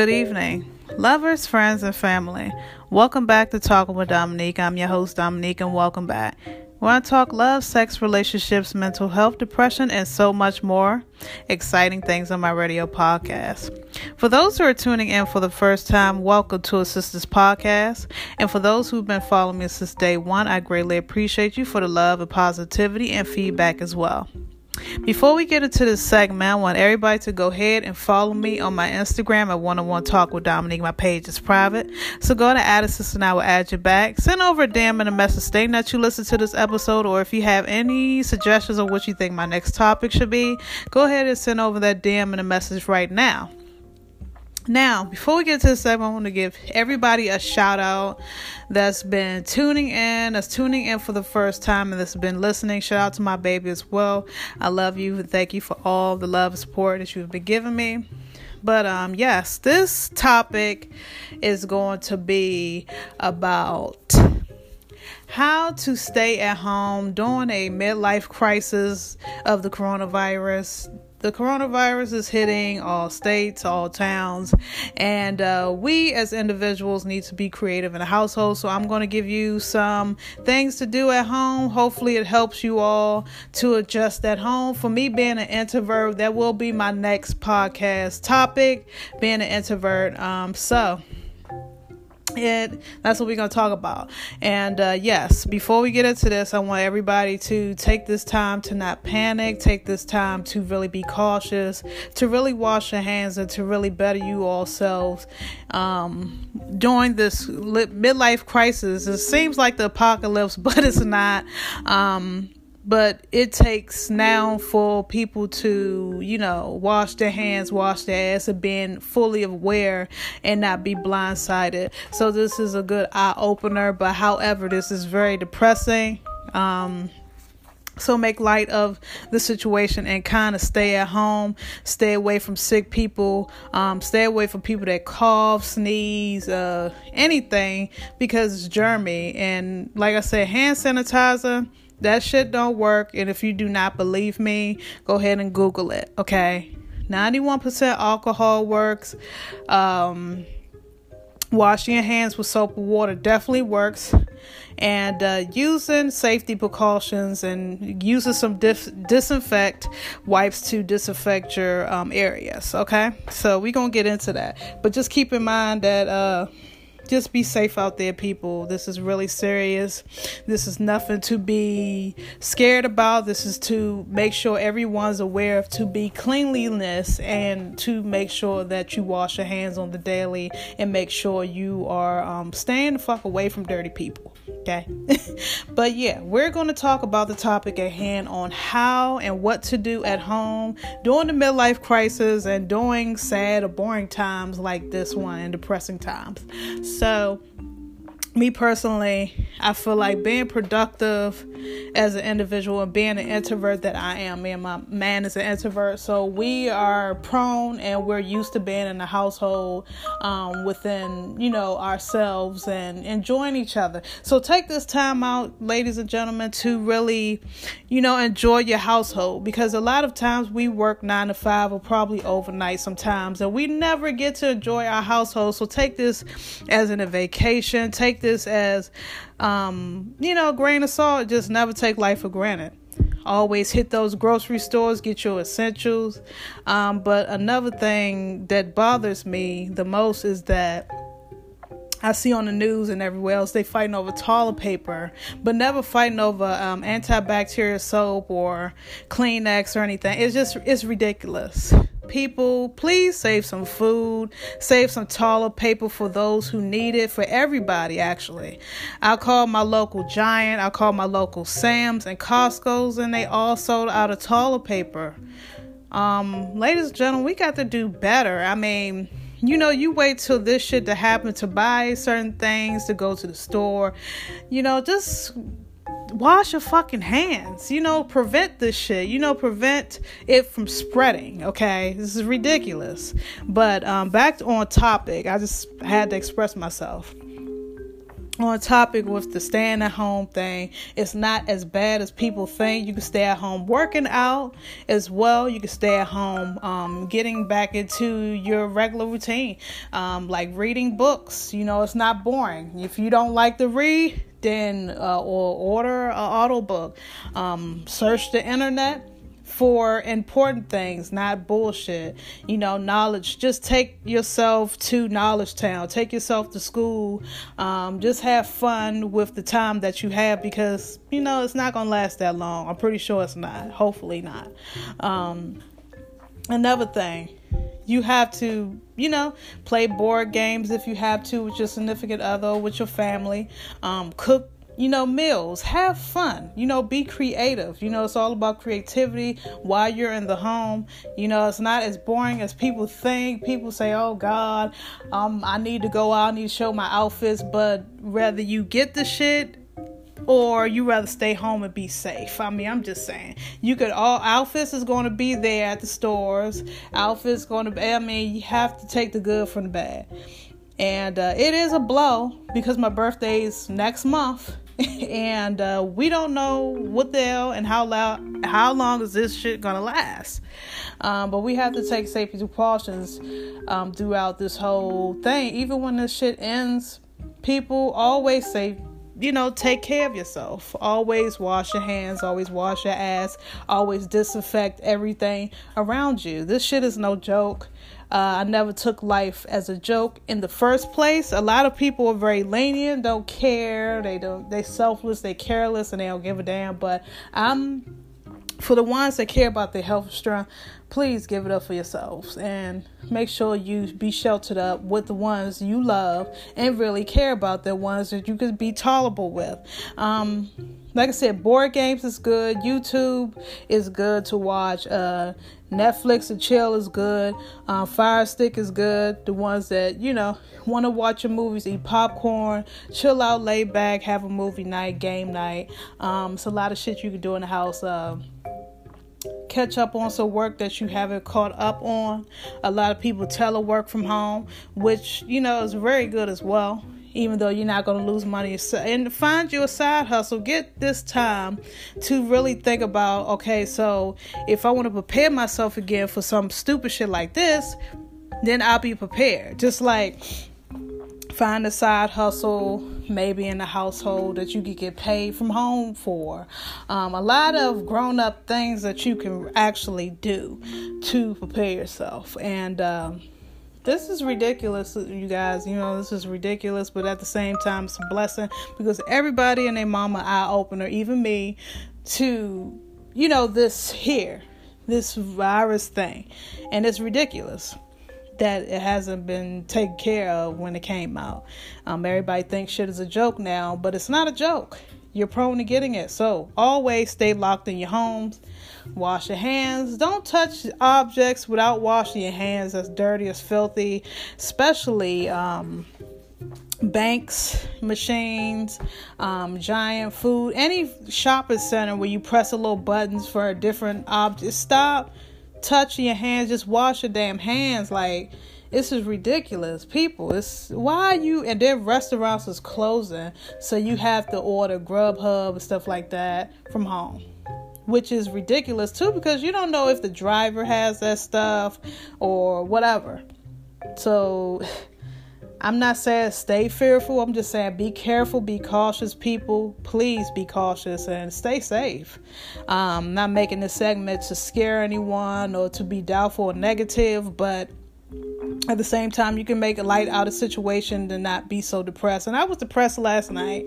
Good evening, lovers, friends, and family. Welcome back to Talking with Dominique. I'm your host, Dominique, and welcome back. Where I talk love, sex, relationships, mental health, depression, and so much more exciting things on my radio podcast. For those who are tuning in for the first time, welcome to a Sisters Podcast. And for those who've been following me since day one, I greatly appreciate you for the love and positivity and feedback as well. Before we get into this segment, I want everybody to go ahead and follow me on my Instagram at one on one talk with Dominique. My page is private. So go to add and I will add you back. Send over a DM and a message stating that you listened to this episode or if you have any suggestions on what you think my next topic should be, go ahead and send over that DM and a message right now. Now, before we get to the segment, I want to give everybody a shout out that's been tuning in, that's tuning in for the first time, and that's been listening. Shout out to my baby as well. I love you and thank you for all the love and support that you've been giving me. But um, yes, this topic is going to be about how to stay at home during a midlife crisis of the coronavirus the coronavirus is hitting all states, all towns, and uh, we as individuals need to be creative in the household. So, I'm going to give you some things to do at home. Hopefully, it helps you all to adjust at home. For me, being an introvert, that will be my next podcast topic being an introvert. Um, so, and that's what we're going to talk about. And uh, yes, before we get into this, I want everybody to take this time to not panic, take this time to really be cautious, to really wash your hands, and to really better you all selves um, during this midlife crisis. It seems like the apocalypse, but it's not. Um, but it takes now for people to you know wash their hands wash their ass and being fully aware and not be blindsided so this is a good eye opener but however this is very depressing um so make light of the situation and kind of stay at home, stay away from sick people, um, stay away from people that cough, sneeze, uh, anything because it's germy. And like I said, hand sanitizer that shit don't work. And if you do not believe me, go ahead and Google it. Okay. 91% alcohol works. Um, washing your hands with soap and water definitely works. And uh, using safety precautions and using some dif- disinfect wipes to disinfect your um, areas. Okay. So we're going to get into that. But just keep in mind that. Uh, just be safe out there, people. This is really serious. This is nothing to be scared about. This is to make sure everyone's aware of to be cleanliness and to make sure that you wash your hands on the daily and make sure you are um, staying the fuck away from dirty people. Okay. but yeah, we're going to talk about the topic at hand on how and what to do at home during the midlife crisis and during sad or boring times like this one and depressing times. So, me personally, I feel like being productive as an individual and being an introvert that I am, me and my man is an introvert, so we are prone and we're used to being in the household um, within, you know, ourselves and enjoying each other. So take this time out, ladies and gentlemen, to really, you know, enjoy your household because a lot of times we work nine to five or probably overnight sometimes, and we never get to enjoy our household. So take this as in a vacation. Take this as, um, you know, grain of salt. Just never take life for granted. Always hit those grocery stores, get your essentials. Um, but another thing that bothers me the most is that I see on the news and everywhere else they fighting over toilet paper, but never fighting over um, antibacterial soap or Kleenex or anything. It's just it's ridiculous people, please save some food, save some toilet paper for those who need it, for everybody, actually. I called my local Giant, I called my local Sam's and Costco's, and they all sold out of toilet paper. Um, ladies and gentlemen, we got to do better. I mean, you know, you wait till this shit to happen to buy certain things, to go to the store. You know, just wash your fucking hands. You know, prevent this shit. You know, prevent it from spreading. Okay, this is ridiculous. But um, back on topic, I just had to express myself. on topic with the staying at home thing, it's not as bad as people think. You can stay at home working out as well. You can stay at home um, getting back into your regular routine, um, like reading books. You know, it's not boring. If you don't like to read, then uh, or order an audiobook. Um, search the internet for important things, not bullshit. You know, knowledge. Just take yourself to Knowledge Town. Take yourself to school. Um, just have fun with the time that you have because, you know, it's not going to last that long. I'm pretty sure it's not. Hopefully not. Um, another thing you have to you know play board games if you have to with your significant other with your family um, cook you know, meals. Have fun. You know, be creative. You know, it's all about creativity while you're in the home. You know, it's not as boring as people think. People say, "Oh God, um, I need to go out. I need to show my outfits." But rather you get the shit or you rather stay home and be safe. I mean, I'm just saying. You could all outfits is going to be there at the stores. Outfits going to be. I mean, you have to take the good from the bad. And uh, it is a blow because my birthday is next month. and uh, we don't know what the hell and how loud, how long is this shit gonna last. Um, but we have to take safety precautions um, throughout this whole thing. Even when this shit ends, people always say, you know, take care of yourself. Always wash your hands, always wash your ass, always disinfect everything around you. This shit is no joke. Uh, I never took life as a joke in the first place. A lot of people are very lenient, don't care, they don't, they selfless, they careless, and they don't give a damn. But I'm for the ones that care about their health strength, please give it up for yourselves and make sure you be sheltered up with the ones you love and really care about the ones that you could be tolerable with. Um, like I said, board games is good. YouTube is good to watch. Uh, Netflix and chill is good. Uh, Fire Stick is good. The ones that you know want to watch your movies, eat popcorn, chill out, lay back, have a movie night, game night. Um, it's a lot of shit you can do in the house. Uh, catch up on some work that you haven't caught up on. A lot of people telework from home, which you know is very good as well even though you're not going to lose money. And find you a side hustle. Get this time to really think about okay so if i want to prepare myself again for some stupid shit like this then i'll be prepared. Just like find a side hustle maybe in the household that you could get paid from home for um, a lot of grown-up things that you can actually do to prepare yourself and um, this is ridiculous, you guys. You know, this is ridiculous, but at the same time, it's a blessing because everybody and their mama eye opener, even me, to, you know, this here, this virus thing. And it's ridiculous that it hasn't been taken care of when it came out. Um, everybody thinks shit is a joke now, but it's not a joke. You're prone to getting it. So always stay locked in your homes Wash your hands. Don't touch objects without washing your hands. That's dirty, as filthy, especially um, banks, machines, um, giant food, any shopping center where you press a little buttons for a different object. Stop touching your hands. Just wash your damn hands. Like this is ridiculous, people. It's why you and then restaurants is closing, so you have to order Grubhub and stuff like that from home which is ridiculous too because you don't know if the driver has that stuff or whatever. So I'm not saying stay fearful. I'm just saying be careful, be cautious, people. Please be cautious and stay safe. Um, not making this segment to scare anyone or to be doubtful or negative, but at the same time, you can make a light out of situation to not be so depressed. And I was depressed last night.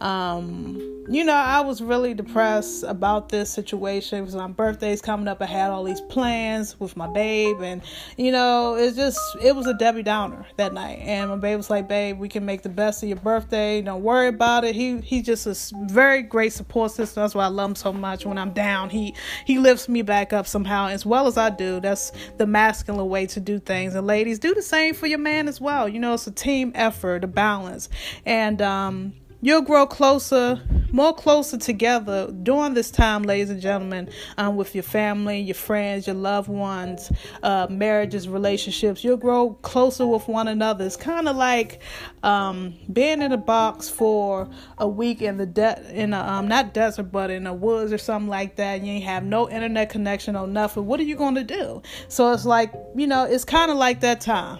Um, you know, I was really depressed about this situation because my birthday's coming up. I had all these plans with my babe, and you know, it's just it was a Debbie Downer that night. And my babe was like, "Babe, we can make the best of your birthday. Don't worry about it." He he just a very great support system. That's why I love him so much. When I'm down, he he lifts me back up somehow, as well as I do. That's the masculine way to do things. And ladies, do the same for your man as well. You know, it's a team effort, a balance, and um you'll grow closer, more closer together during this time, ladies and gentlemen, um, with your family, your friends, your loved ones, uh, marriages, relationships. You'll grow closer with one another. It's kind of like um, being in a box for a week in the de- in a um, not desert, but in the woods or something like that. You ain't have no internet connection or nothing. What are you going to do? So it's like you know, it's kind of like that time.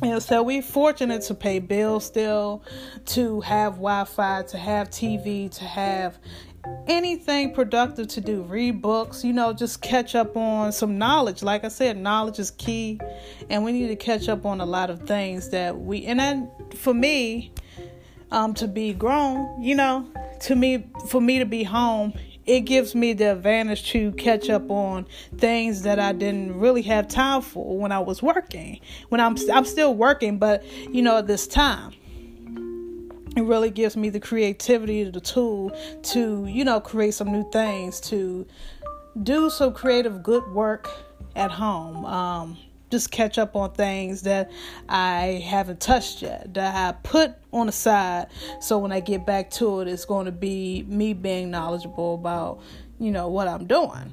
And so we're fortunate to pay bills still, to have Wi Fi, to have TV, to have anything productive to do. Read books, you know, just catch up on some knowledge. Like I said, knowledge is key, and we need to catch up on a lot of things that we, and then for me, um, to be grown, you know, to me, for me to be home it gives me the advantage to catch up on things that I didn't really have time for when I was working. When I'm I'm still working, but you know, at this time it really gives me the creativity, the tool to, you know, create some new things, to do some creative good work at home. Um, just catch up on things that I haven't touched yet, that I put on the side. So when I get back to it, it's going to be me being knowledgeable about, you know, what I'm doing.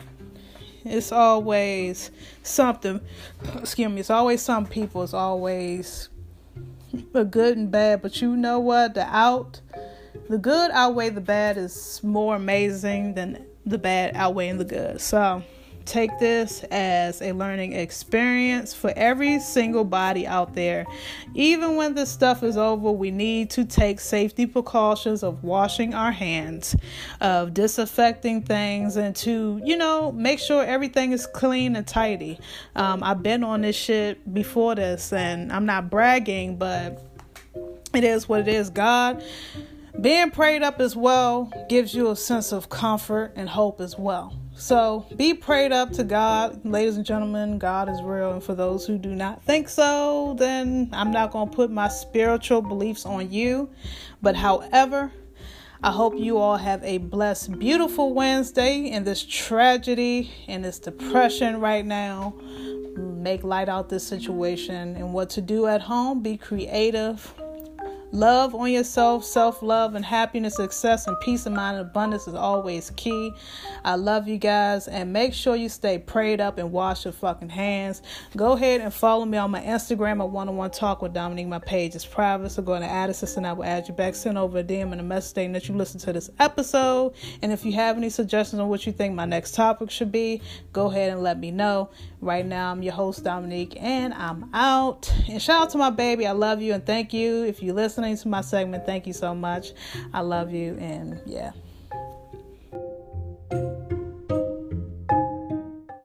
It's always something, excuse me, it's always some people, it's always a good and bad, but you know what? The out, the good outweigh the bad is more amazing than the bad outweighing the good. So, take this as a learning experience for every single body out there. Even when this stuff is over, we need to take safety precautions of washing our hands, of disinfecting things, and to, you know, make sure everything is clean and tidy. Um, I've been on this shit before this, and I'm not bragging, but it is what it is. God. Being prayed up as well gives you a sense of comfort and hope as well. So be prayed up to God, ladies and gentlemen. God is real, and for those who do not think so, then I'm not going to put my spiritual beliefs on you. But however, I hope you all have a blessed, beautiful Wednesday in this tragedy and this depression right now. Make light out this situation and what to do at home. Be creative Love on yourself, self love, and happiness, success, and peace of mind and abundance is always key. I love you guys, and make sure you stay prayed up and wash your fucking hands. Go ahead and follow me on my Instagram at one on one talk with Dominique. My page is private, so go to add and I will add you back. Send over a DM and a message stating that you listened to this episode. And if you have any suggestions on what you think my next topic should be, go ahead and let me know. Right now, I'm your host, Dominique, and I'm out. And shout out to my baby. I love you and thank you. If you're listening to my segment, thank you so much. I love you, and yeah.